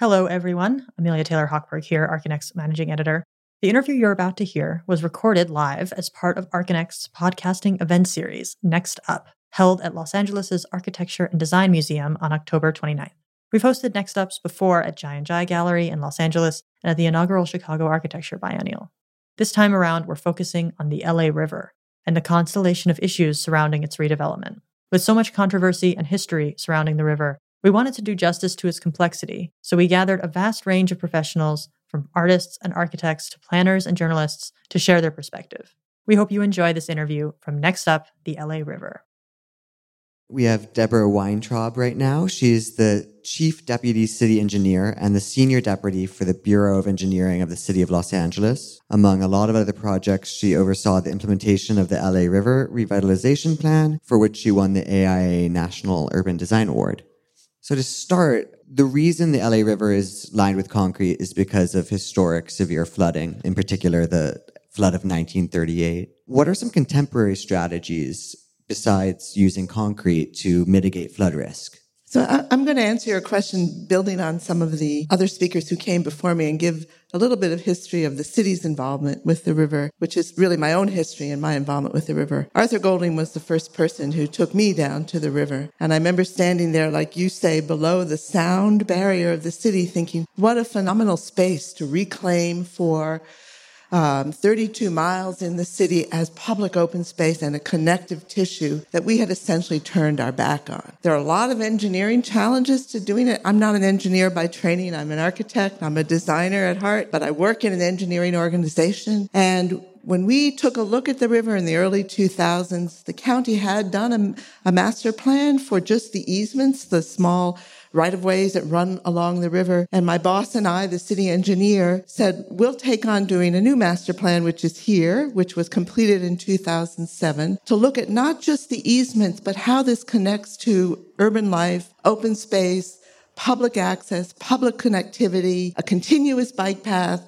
Hello, everyone. Amelia Taylor Hochberg here, Archinect's managing editor. The interview you're about to hear was recorded live as part of Archinect's podcasting event series, Next Up, held at Los Angeles' Architecture and Design Museum on October 29th. We've hosted Next Ups before at Jai and Jai Gallery in Los Angeles and at the inaugural Chicago Architecture Biennial. This time around, we're focusing on the LA River and the constellation of issues surrounding its redevelopment. With so much controversy and history surrounding the river, we wanted to do justice to its complexity, so we gathered a vast range of professionals, from artists and architects to planners and journalists, to share their perspective. We hope you enjoy this interview from Next Up, the LA River. We have Deborah Weintraub right now. She's the Chief Deputy City Engineer and the Senior Deputy for the Bureau of Engineering of the City of Los Angeles. Among a lot of other projects, she oversaw the implementation of the LA River Revitalization Plan, for which she won the AIA National Urban Design Award. So to start, the reason the LA River is lined with concrete is because of historic severe flooding, in particular the flood of 1938. What are some contemporary strategies besides using concrete to mitigate flood risk? So I'm going to answer your question building on some of the other speakers who came before me and give a little bit of history of the city's involvement with the river, which is really my own history and my involvement with the river. Arthur Golding was the first person who took me down to the river. And I remember standing there, like you say, below the sound barrier of the city thinking, what a phenomenal space to reclaim for um, 32 miles in the city as public open space and a connective tissue that we had essentially turned our back on. There are a lot of engineering challenges to doing it. I'm not an engineer by training. I'm an architect. I'm a designer at heart, but I work in an engineering organization. And when we took a look at the river in the early 2000s, the county had done a, a master plan for just the easements, the small right of ways that run along the river. And my boss and I, the city engineer, said, we'll take on doing a new master plan, which is here, which was completed in 2007, to look at not just the easements, but how this connects to urban life, open space, public access, public connectivity, a continuous bike path.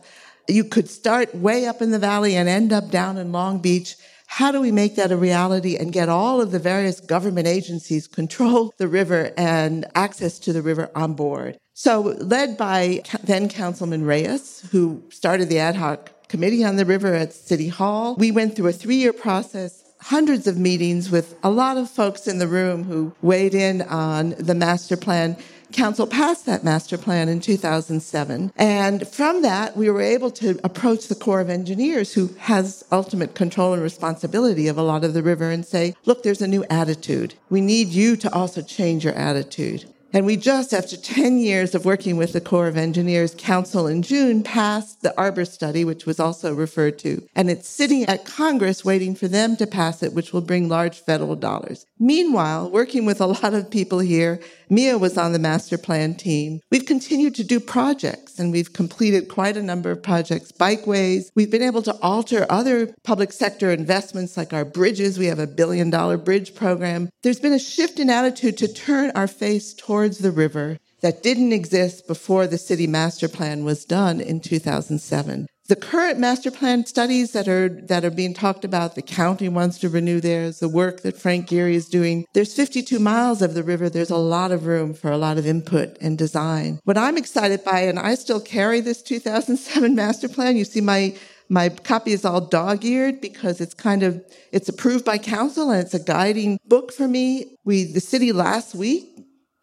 You could start way up in the valley and end up down in Long Beach how do we make that a reality and get all of the various government agencies control the river and access to the river on board? So led by then Councilman Reyes, who started the ad hoc committee on the river at City Hall, we went through a three year process hundreds of meetings with a lot of folks in the room who weighed in on the master plan council passed that master plan in 2007. And from that, we were able to approach the Corps of Engineers, who has ultimate control and responsibility of a lot of the river, and say, look, there's a new attitude. We need you to also change your attitude. And we just, after 10 years of working with the Corps of Engineers Council in June, passed the Arbor study, which was also referred to. And it's sitting at Congress waiting for them to pass it, which will bring large federal dollars. Meanwhile, working with a lot of people here, Mia was on the master plan team. We've continued to do projects and we've completed quite a number of projects, bikeways. We've been able to alter other public sector investments like our bridges. We have a billion dollar bridge program. There's been a shift in attitude to turn our face towards the river that didn't exist before the city master plan was done in 2007. The current master plan studies that are that are being talked about, the county wants to renew theirs, the work that Frank Gehry is doing. There's 52 miles of the river. There's a lot of room for a lot of input and design. What I'm excited by, and I still carry this 2007 master plan. You see my my copy is all dog-eared because it's kind of it's approved by council and it's a guiding book for me. We the city last week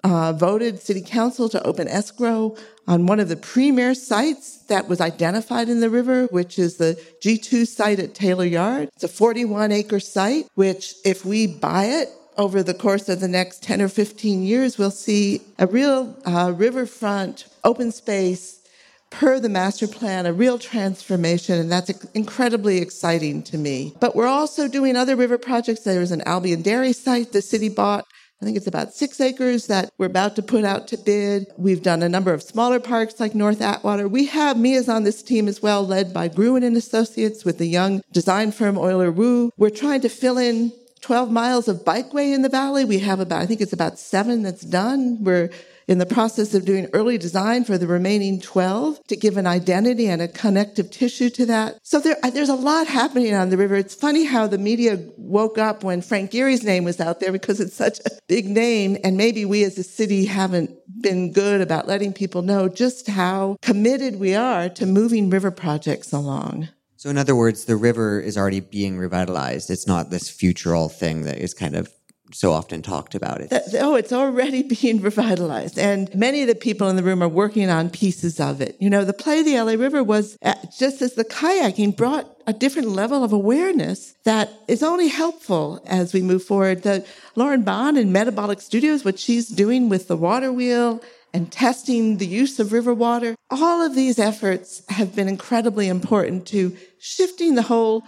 uh, voted city council to open escrow on one of the premier sites that was identified in the river, which is the G2 site at Taylor Yard. It's a 41 acre site, which if we buy it, over the course of the next 10 or 15 years, we'll see a real uh, riverfront open space per the master plan, a real transformation, and that's incredibly exciting to me. But we're also doing other river projects. There's an Albion Dairy site the city bought I think it's about six acres that we're about to put out to bid. We've done a number of smaller parks like North Atwater. We have Mia's on this team as well, led by Gruen and Associates with the young design firm Oyler Wu. We're trying to fill in 12 miles of bikeway in the valley. We have about, I think it's about seven that's done. We're in the process of doing early design for the remaining 12 to give an identity and a connective tissue to that. So there, uh, there's a lot happening on the river. It's funny how the media woke up when Frank Gehry's name was out there because it's such a big name. And maybe we as a city haven't been good about letting people know just how committed we are to moving river projects along. So, in other words, the river is already being revitalized. It's not this futural thing that is kind of so often talked about it. oh, it's already being revitalized. And many of the people in the room are working on pieces of it. You know, the play The LA River was uh, just as the kayaking brought a different level of awareness that is only helpful as we move forward. The Lauren Bon in Metabolic Studios, what she's doing with the water wheel and testing the use of river water, all of these efforts have been incredibly important to shifting the whole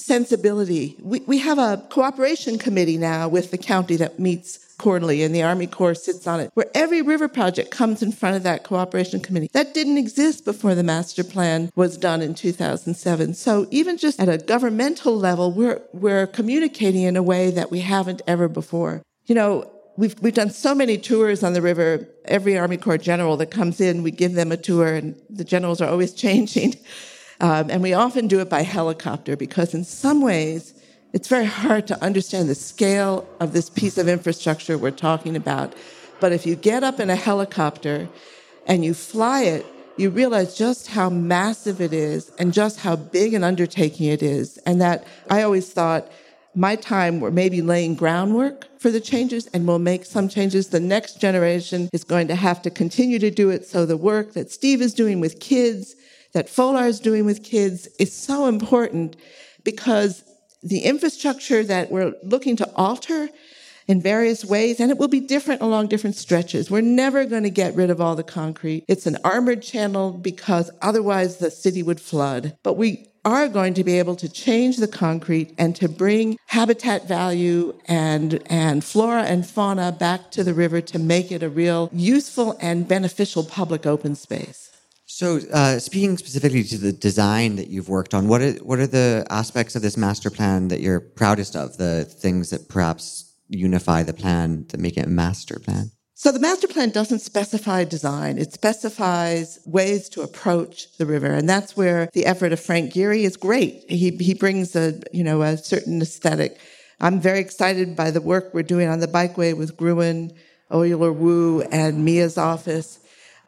sensibility. We, we have a cooperation committee now with the county that meets quarterly and the Army Corps sits on it, where every river project comes in front of that cooperation committee. That didn't exist before the master plan was done in 2007. So even just at a governmental level, we're, we're communicating in a way that we haven't ever before. You know, we've, we've done so many tours on the river. Every Army Corps general that comes in, we give them a tour and the generals are always changing. Um, and we often do it by helicopter because, in some ways, it's very hard to understand the scale of this piece of infrastructure we're talking about. But if you get up in a helicopter and you fly it, you realize just how massive it is and just how big an undertaking it is. And that I always thought my time we're maybe laying groundwork for the changes and we'll make some changes. The next generation is going to have to continue to do it. So the work that Steve is doing with kids that FOLAR is doing with kids is so important because the infrastructure that we're looking to alter in various ways, and it will be different along different stretches. We're never going to get rid of all the concrete. It's an armored channel because otherwise the city would flood. But we are going to be able to change the concrete and to bring habitat value and, and flora and fauna back to the river to make it a real useful and beneficial public open space. So, uh, speaking specifically to the design that you've worked on, what are what are the aspects of this master plan that you're proudest of? The things that perhaps unify the plan that make it a master plan. So the master plan doesn't specify design. It specifies ways to approach the river. And that's where the effort of Frank Gehry is great. He, he brings a, you know, a certain aesthetic. I'm very excited by the work we're doing on the bikeway with Gruen, Oyler Wu, and Mia's office.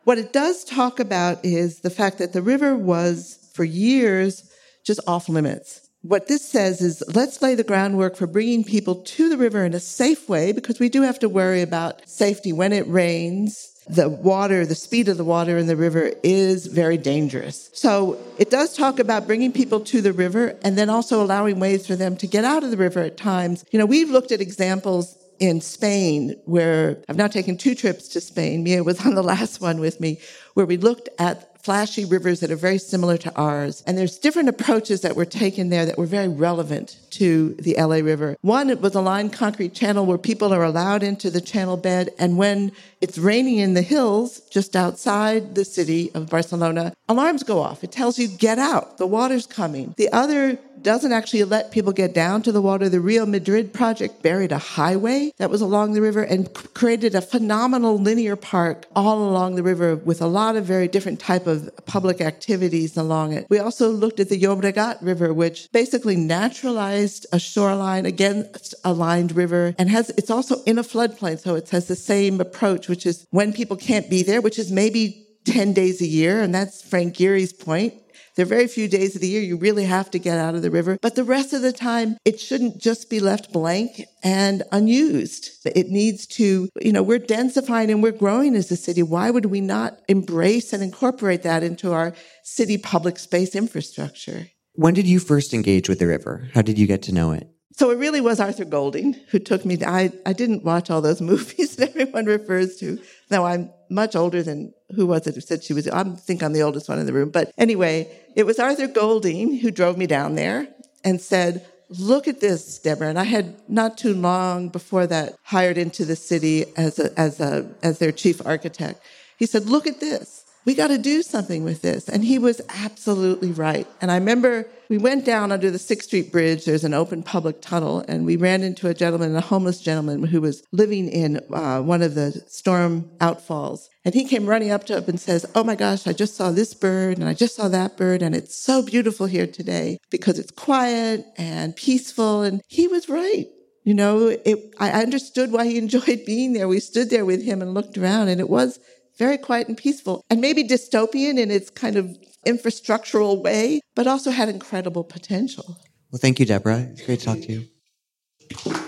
What it does talk about is the fact that the river was, for years, just off limits. What this says is let's lay the groundwork for bringing people to the river in a safe way because we do have to worry about safety when it rains. The water, the speed of the water in the river is very dangerous. So it does talk about bringing people to the river and then also allowing ways for them to get out of the river at times. You know, we've looked at examples in Spain, where I've now taken two trips to Spain. Mia was on the last one with me, where we looked at flashy rivers that are very similar to ours. And there's different approaches that were taken there that were very relevant to the LA River. One, it was a lined concrete channel where people are allowed into the channel bed. And when it's raining in the hills just outside the city of Barcelona, alarms go off. It tells you, get out. The water's coming. The other doesn't actually let people get down to the water. The Rio Madrid project buried a highway that was along the river and created a phenomenal linear park all along the river with a lot of very different type of public activities along it. We also looked at the Llobregat River, which basically naturalized a shoreline against a lined river and has, it's also in a floodplain. So it has the same approach, which is when people can't be there, which is maybe 10 days a year. And that's Frank Gehry's point. There are very few days of the year you really have to get out of the river, but the rest of the time, it shouldn't just be left blank and unused. It needs to, you know, we're densifying and we're growing as a city. Why would we not embrace and incorporate that into our city public space infrastructure? When did you first engage with the river? How did you get to know it? So it really was Arthur Golding who took me. To, I, I didn't watch all those movies that everyone refers to. Now I'm much older than who was it who said she was. I think I'm the oldest one in the room. But anyway, it was Arthur Golding who drove me down there and said, look at this, Deborah. And I had not too long before that hired into the city as a, as a, as their chief architect. He said, look at this. We got to do something with this. And he was absolutely right. And I remember we went down under the Sixth Street Bridge. There's an open public tunnel, and we ran into a gentleman, a homeless gentleman who was living in uh, one of the storm outfalls. And he came running up to us and says, Oh my gosh, I just saw this bird and I just saw that bird, and it's so beautiful here today because it's quiet and peaceful. And he was right. You know, it, I understood why he enjoyed being there. We stood there with him and looked around, and it was very quiet and peaceful, and maybe dystopian in its kind of infrastructural way, but also had incredible potential. Well, thank you, Deborah. It's great to talk to you.